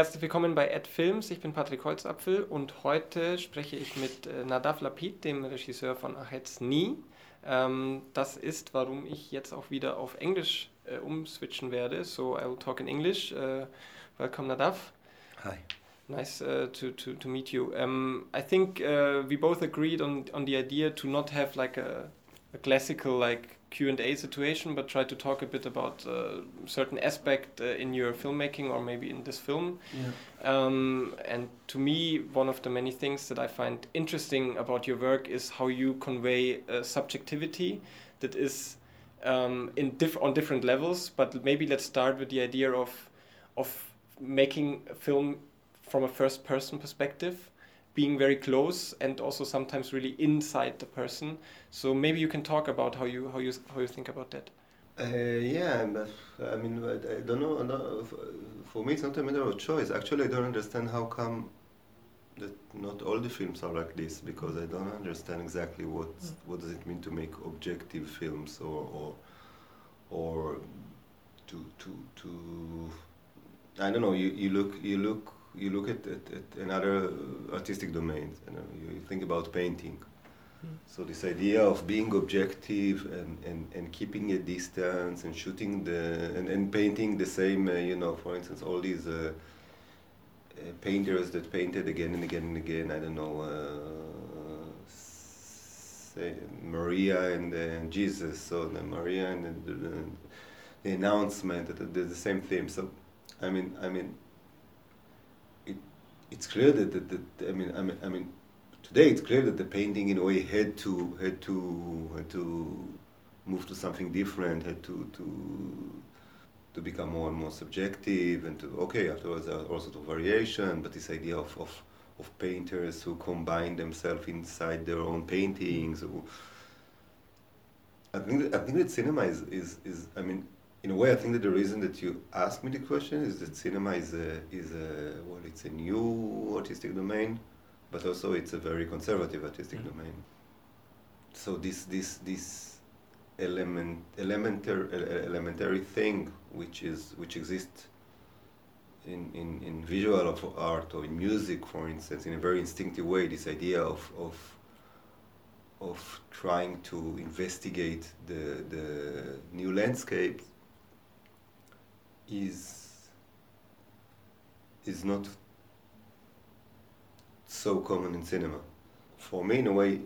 Herzlich willkommen bei Ad Films. Ich bin Patrick Holzapfel und heute spreche ich mit äh, Nadav Lapid, dem Regisseur von Achetz Nie. Ähm, das ist, warum ich jetzt auch wieder auf Englisch äh, umswitchen werde. So I will talk in English. Uh, welcome, Nadav. Hi. Nice uh, to, to, to meet you. Um, I think uh, we both agreed on, on the idea to not have like a, a classical like Q&A situation, but try to talk a bit about uh, certain aspect uh, in your filmmaking or maybe in this film. Yeah. Um, and to me, one of the many things that I find interesting about your work is how you convey uh, subjectivity that is um, in diff on different levels. But maybe let's start with the idea of of making a film from a first person perspective being very close and also sometimes really inside the person. So maybe you can talk about how you how you how you think about that. Uh, yeah, but, I mean, I don't know. No, for me, it's not a matter of choice. Actually, I don't understand how come that not all the films are like this because I don't understand exactly what what does it mean to make objective films or or, or to to to I don't know. You, you look you look you look at, at, at another artistic domain. You, know, you think about painting. Mm. So this idea of being objective and, and, and keeping a distance and shooting the and, and painting the same, uh, you know, for instance, all these uh, uh, painters that painted again and again and again. I don't know, uh, say Maria and Jesus. So the Maria and the, the, announcement, the, the same theme. So, I mean, I mean, it's clear that, that, that I mean I mean I mean today it's clear that the painting in a way had to had to had to move to something different had to to to become more and more subjective and to okay afterwards there are all sorts of variation but this idea of, of of painters who combine themselves inside their own paintings who, I think that, I think that cinema is, is, is I mean in a way, I think that the reason that you ask me the question is that cinema is a, is a well, it's a new artistic domain, but also it's a very conservative artistic mm-hmm. domain. So this this this element elementary elementary thing which is which exists in, in, in visual of art or in music, for instance, in a very instinctive way, this idea of, of of trying to investigate the the new landscape is is not so common in cinema. For me, in a way,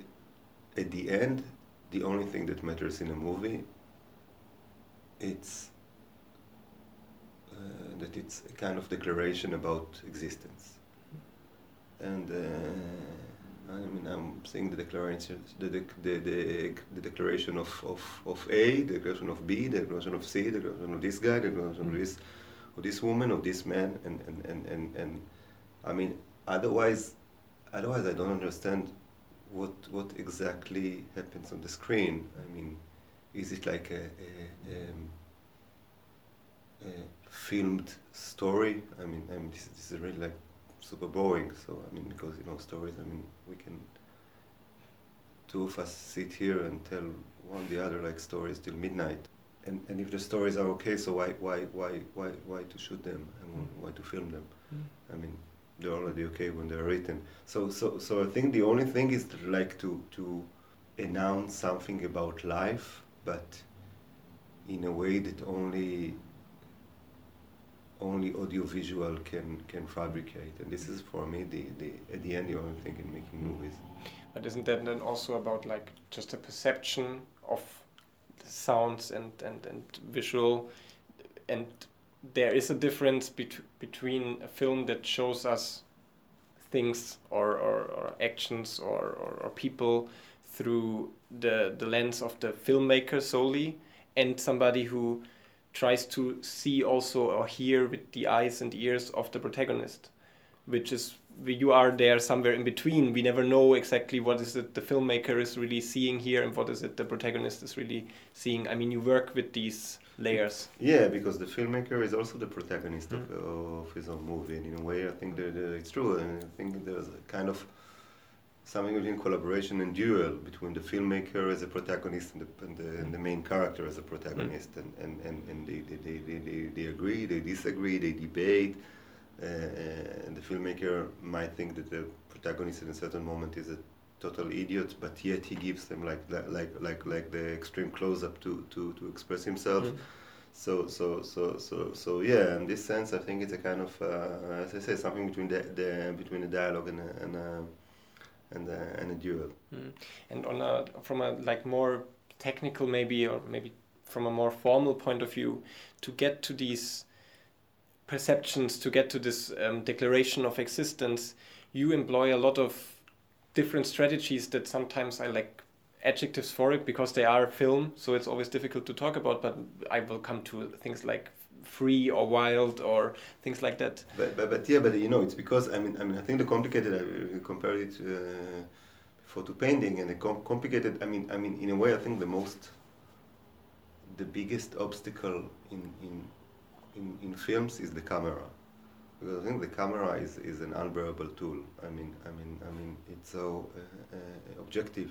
at the end, the only thing that matters in a movie, it's uh, that it's a kind of declaration about existence. And uh, I mean, I'm seeing the declaration, the, the, the, the, declaration of, of, of A, the declaration of B, the declaration of C, the declaration of this guy, the declaration of this, of this woman, of this man, and, and, and, and, and I mean, otherwise, otherwise I don't understand what, what exactly happens on the screen. I mean, is it like a, a, um, a filmed story? I mean, I mean this, this is really like super boring. So I mean, because you know stories. I mean, we can two of us sit here and tell one the other like stories till midnight. And and if the stories are okay, so why why why why why to shoot them and mm. why to film them? Mm. I mean, they're already okay when they're written. So so so I think the only thing is to like to to announce something about life, but in a way that only only audiovisual can can fabricate. And this is for me the, the at the end the only thing in making movies. But isn't that then also about like just a perception of sounds and and, and visual? And there is a difference bet between a film that shows us things or, or, or actions or, or, or people through the the lens of the filmmaker solely and somebody who tries to see also or hear with the eyes and ears of the protagonist, which is you are there somewhere in between. We never know exactly what is it the filmmaker is really seeing here and what is it the protagonist is really seeing. I mean, you work with these layers. Yeah, because the filmmaker is also the protagonist mm. of, of, his own movie, and in a way, I think that uh, it's true. And I think there's a kind of something between collaboration and duel between the filmmaker as a protagonist and the, and the, and the main character as a protagonist. Mm. And, and, and, and they, they, they, they, they agree, they disagree, they debate. uh, and the filmmaker might think that the protagonist in a certain moment is a total idiot, but yet he gives them like like like like the extreme close up to to to express himself. Mm. So so so so so yeah. In this sense, I think it's a kind of uh, as I say, something between the, the between a dialogue and a, and a, and a, and a duel. Mm. And on a from a like more technical maybe or maybe from a more formal point of view, to get to these perceptions, to get to this um, declaration of existence, you employ a lot of different strategies that sometimes I like adjectives for it because they are film, so it's always difficult to talk about. But I will come to things like free or wild or things like that. But, but, but yeah, but you know, it's because I mean, I mean, I think the complicated. I compare it uh, before to painting, and the com complicated. I mean, I mean, in a way, I think the most, the biggest obstacle in in in, in films is the camera because I think the camera is, is an unbearable tool. I mean, I mean, I mean, it's so uh, uh, objective.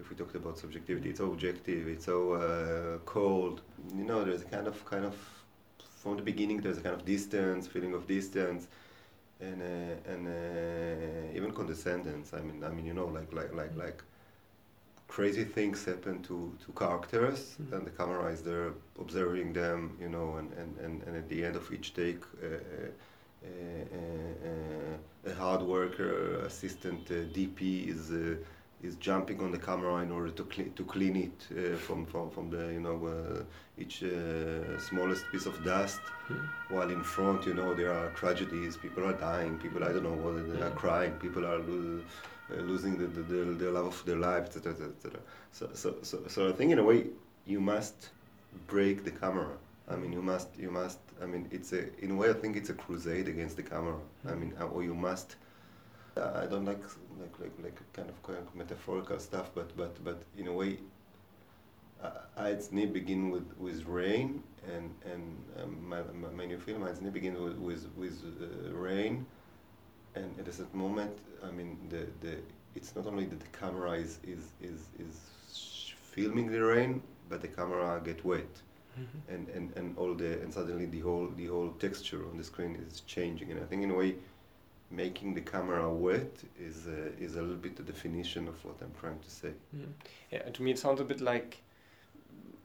If we talked about subjectivity, it's objective. It's so uh, cold. You know, there's a kind of kind of from the beginning. There's a kind of distance, feeling of distance, and uh, and uh, even condescendence. I mean, I mean, you know, like like like like crazy things happen to, to characters mm-hmm. and the camera is there observing them you know and, and, and, and at the end of each take uh, a hard worker, assistant uh, DP is uh, is jumping on the camera in order to clean to clean it uh, from, from from the you know uh, each uh, smallest piece of dust. Mm. While in front, you know, there are tragedies. People are dying. People I don't know whether they are crying. People are lo- uh, losing the, the, the, the, love of their life, etc., etc. So, so so so I think in a way you must break the camera I mean, you must, you must. I mean, it's a in a way. I think it's a crusade against the camera. I mean, uh, or you must. Uh, I don't like like like like kind of, kind of metaphorical stuff, but but but in a way, uh, Ahed's Knee begin with with rain, and and um, my, my new film Ahed's Knee begin with with, with uh, rain, and at a certain moment, I mean, the the it's not only that the camera is is is is filming the rain, but the camera get wet. Mm-hmm. and, and, and all the and suddenly the whole the whole texture on the screen is changing. And I think in a way making the camera wet is uh, is a little bit the definition of what I'm trying to say. Mm. Yeah, to me it sounds a bit like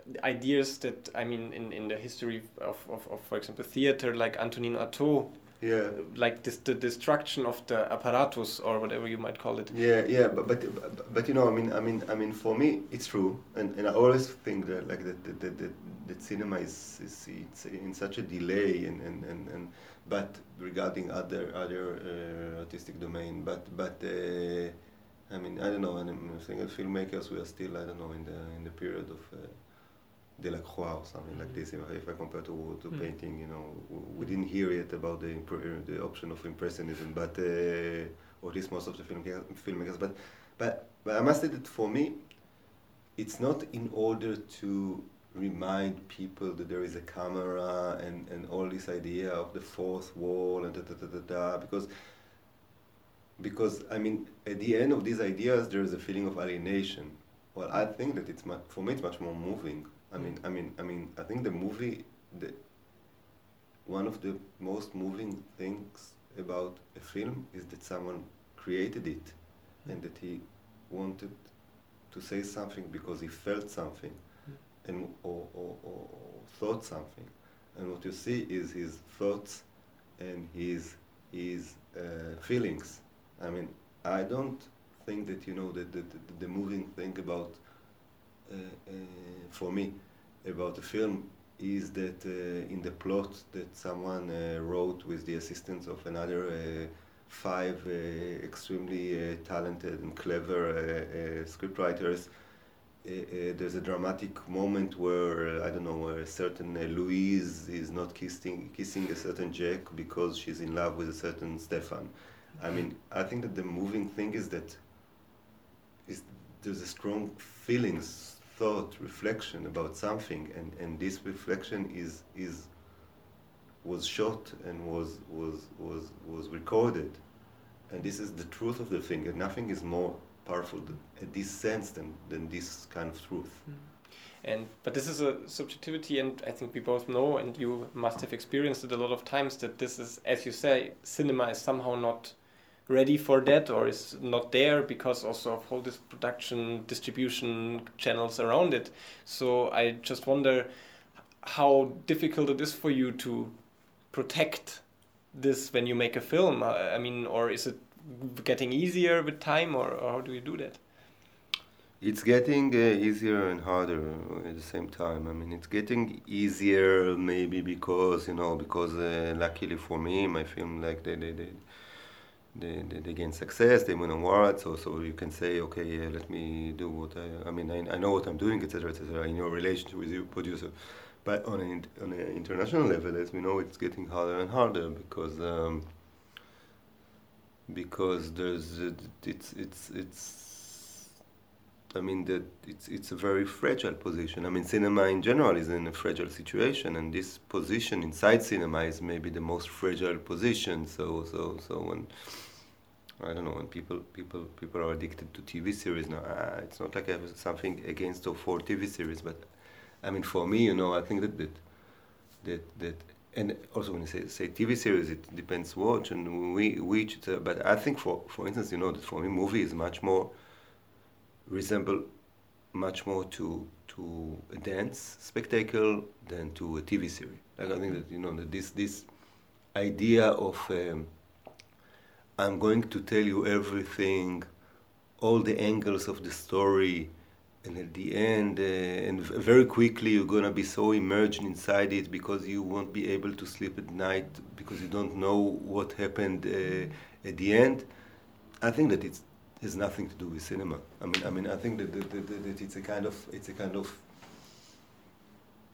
the ideas that I mean in, in the history of, of, of for example theater like Antonin Artaud yeah like this the destruction of the apparatus or whatever you might call it yeah yeah but but but, but you know i mean i mean i mean for me it's true and, and i always think that like that that, that, that, that cinema is, is it's in such a delay and and, and, and but regarding other other uh, artistic domain but but uh, I mean I don't know and I'm thinking filmmakers we are still I don't know in the in the period of uh, Delacroix or something like this. If I, if I compare to, to mm. painting, you know, we didn't hear yet about the the option of impressionism, but uh, or at least most of the film filmmakers. But but but I must say that for me, it's not in order to remind people that there is a camera and, and all this idea of the fourth wall and da da da da da because because I mean at the end of these ideas there is a feeling of alienation. Well, I think that it's much, for me it's much more moving I mean, I mean, I mean, I think the movie, the one of the most moving things about a film is that someone created it, mm. and that he wanted to say something because he felt something, mm. And or, or, or, thought something, and what you see is his thoughts and his his uh, feelings. I mean, I don't think that you know that the, the, the moving thing about uh, uh, for me about the film is that uh, in the plot that someone uh, wrote with the assistance of another uh, five extremely talented and clever scriptwriters, there's a dramatic moment where uh, I don't know where a certain uh, Louise is not kissing kissing a certain Jack because she's in love with a certain Stefan. I mean, I think that the moving thing is that is there's a strong feelings, thought, reflection about something, and, and this reflection is is was shot and was was was was recorded, and this is the truth of the thing, and nothing is more powerful in this sense than than this kind of truth. Mm. And but this is a subjectivity, and I think we both know, and you must have experienced it a lot of times that this is, as you say, cinema is somehow not ready for that or is not there because also of all this production distribution channels around it. So I just wonder how difficult it is for you to protect this when you make a film. I mean, or is it getting easier with time, or, or how do you do that? It's getting uh, easier and harder at the same time. I mean, it's getting easier maybe because you know because uh, luckily for me, my film like they they they. They, they, they gain success, they win awards, so, so you can say, okay, uh, let me do what I, I mean, I, I know what I'm doing, etc., etc., in your relationship with your producer. But on an, on an international level, as we know, it's getting harder and harder because um, because there's it's it's it's I mean that it's it's a very fragile position. I mean, cinema in general is in a fragile situation, and this position inside cinema is maybe the most fragile position. So so so when I don't know when people people people are addicted to TV series now, uh, it's not like I have something against or for TV series, but I mean for me, you know, I think that that that that and also when you say, say TV series, it depends what and we, which. But I think for for instance, you know that for me, movie is much more resemble much more to to a dance spectacle than to a TV series. Like I think that you know that this this idea of um, I'm going to tell you everything, all the angles of the story and at the end, uh, and very quickly, you're gonna be so immersed inside it because you won't be able to sleep at night because you don't know what happened uh, at the end. I think that it has nothing to do with cinema. I mean, I mean, I think that, that, that, that it's a kind of, it's a kind of,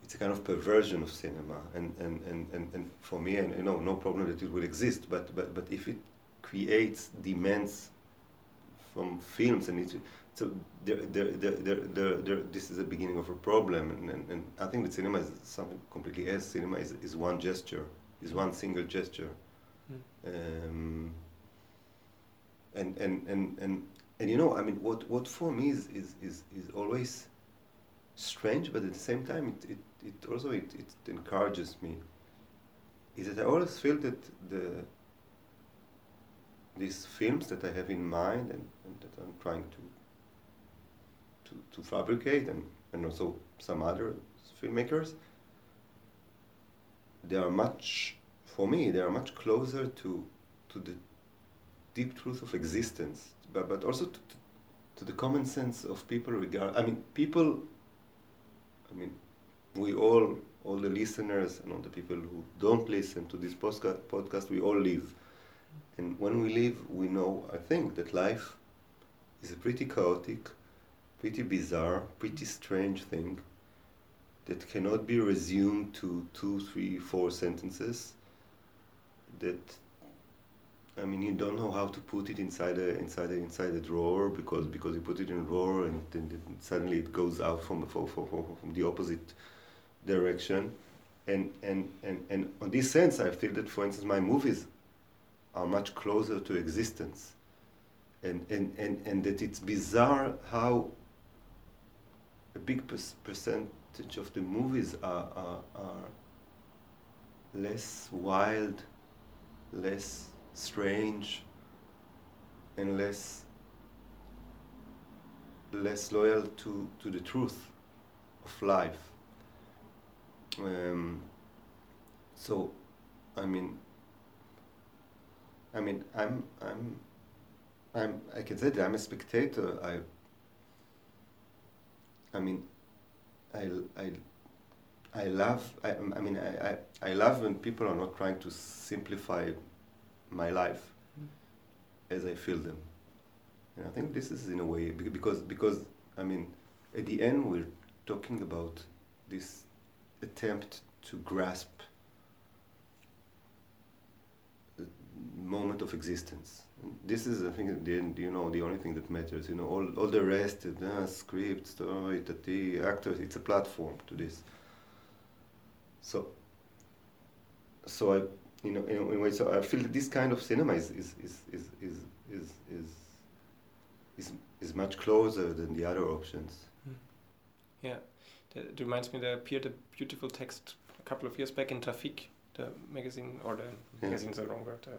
it's a kind of perversion of cinema. And, and, and, and, and for me, and you know, no problem that it will exist. But, but, but if it creates demands from films and it so there, there, there, there, there, this is the beginning of a problem, and, and, and I think that cinema is something completely else. Cinema is, is one gesture, is one single gesture, mm. um, and, and, and, and, and you know, I mean, what, what for me is, is, is, is always strange, but at the same time, it, it, it also it, it encourages me. Is that I always feel that the these films that I have in mind and, and that I'm trying to to, to fabricate and, and also some other filmmakers, they are much, for me, they are much closer to, to the deep truth of existence, but, but also to, to, the common sense of people regard, I mean, people, I mean, we all, all the listeners and all the people who don't listen to this podcast, podcast, we all live. And when we live, we know, I think, that life is pretty chaotic, pretty bizarre, pretty strange thing that cannot be resumed to two, three, four sentences. That I mean, you don't know how to put it inside a inside a inside a drawer because because you put it in a drawer and then suddenly it goes out from the from, from, from the opposite direction. And, and, and, and on this sense, I feel that, for instance, my movies are much closer to existence. And, and, and, and that it's bizarre how a big percentage of the movies are, are, are less wild, less strange, and less less loyal to, to the truth of life. Um, so, I mean, I mean, I'm, I'm, I'm, I can say that I'm a spectator. I I mean, I, I, I love, I, I mean, I, I, I love when people are not trying to simplify my life as I feel them. And I think this is in a way, because, because, I mean, at the end we're talking about this attempt to grasp the moment of existence this is I think the you know the only thing that matters. You know, all all the rest, uh, script, story, the actors, it's a platform to this. So. So I, you know, in, a way, so I feel that this kind of cinema is is is is is is is, is, is much closer than the other options. Hmm. Yeah, it reminds me there appeared a beautiful text a couple of years back in Trafic, the magazine or the Yeah. magazine's the wrong word. Uh,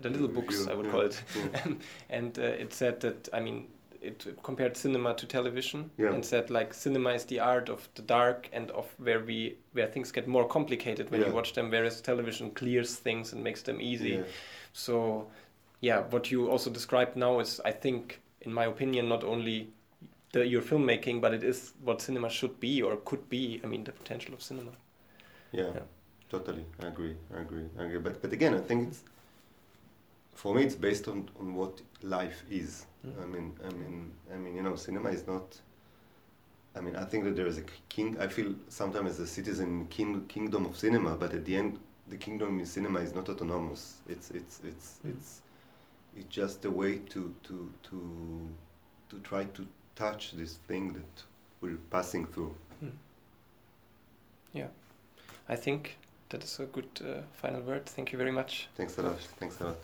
the little books I would yeah, call it, yeah. and uh, it said that I mean it compared cinema to television Yeah. and said like cinema is the art of the dark and of where we where things get more complicated when Yeah. you watch them, whereas television clears things and makes them easy. Yeah. So, yeah, what you also described now is, I think, in my opinion, not only the, your filmmaking, but it is what cinema should be or could be. I mean, the potential of cinema. Yeah, Yeah. totally. I agree. I agree. I agree. But but again, I think it's for me. It's based on, on what life is. Mm. I mean, I mean, I mean, you know, cinema is not. I mean, I think that there is a king. I feel sometimes as a citizen, king, kingdom of cinema. But at the end, the kingdom in cinema is not autonomous. It's it's it's Mm. it's it's just a way to to to to try to touch this thing that we're passing through. Yeah, I think that is a good uh, final word. Thank you very much. Thanks a lot. Thanks a lot.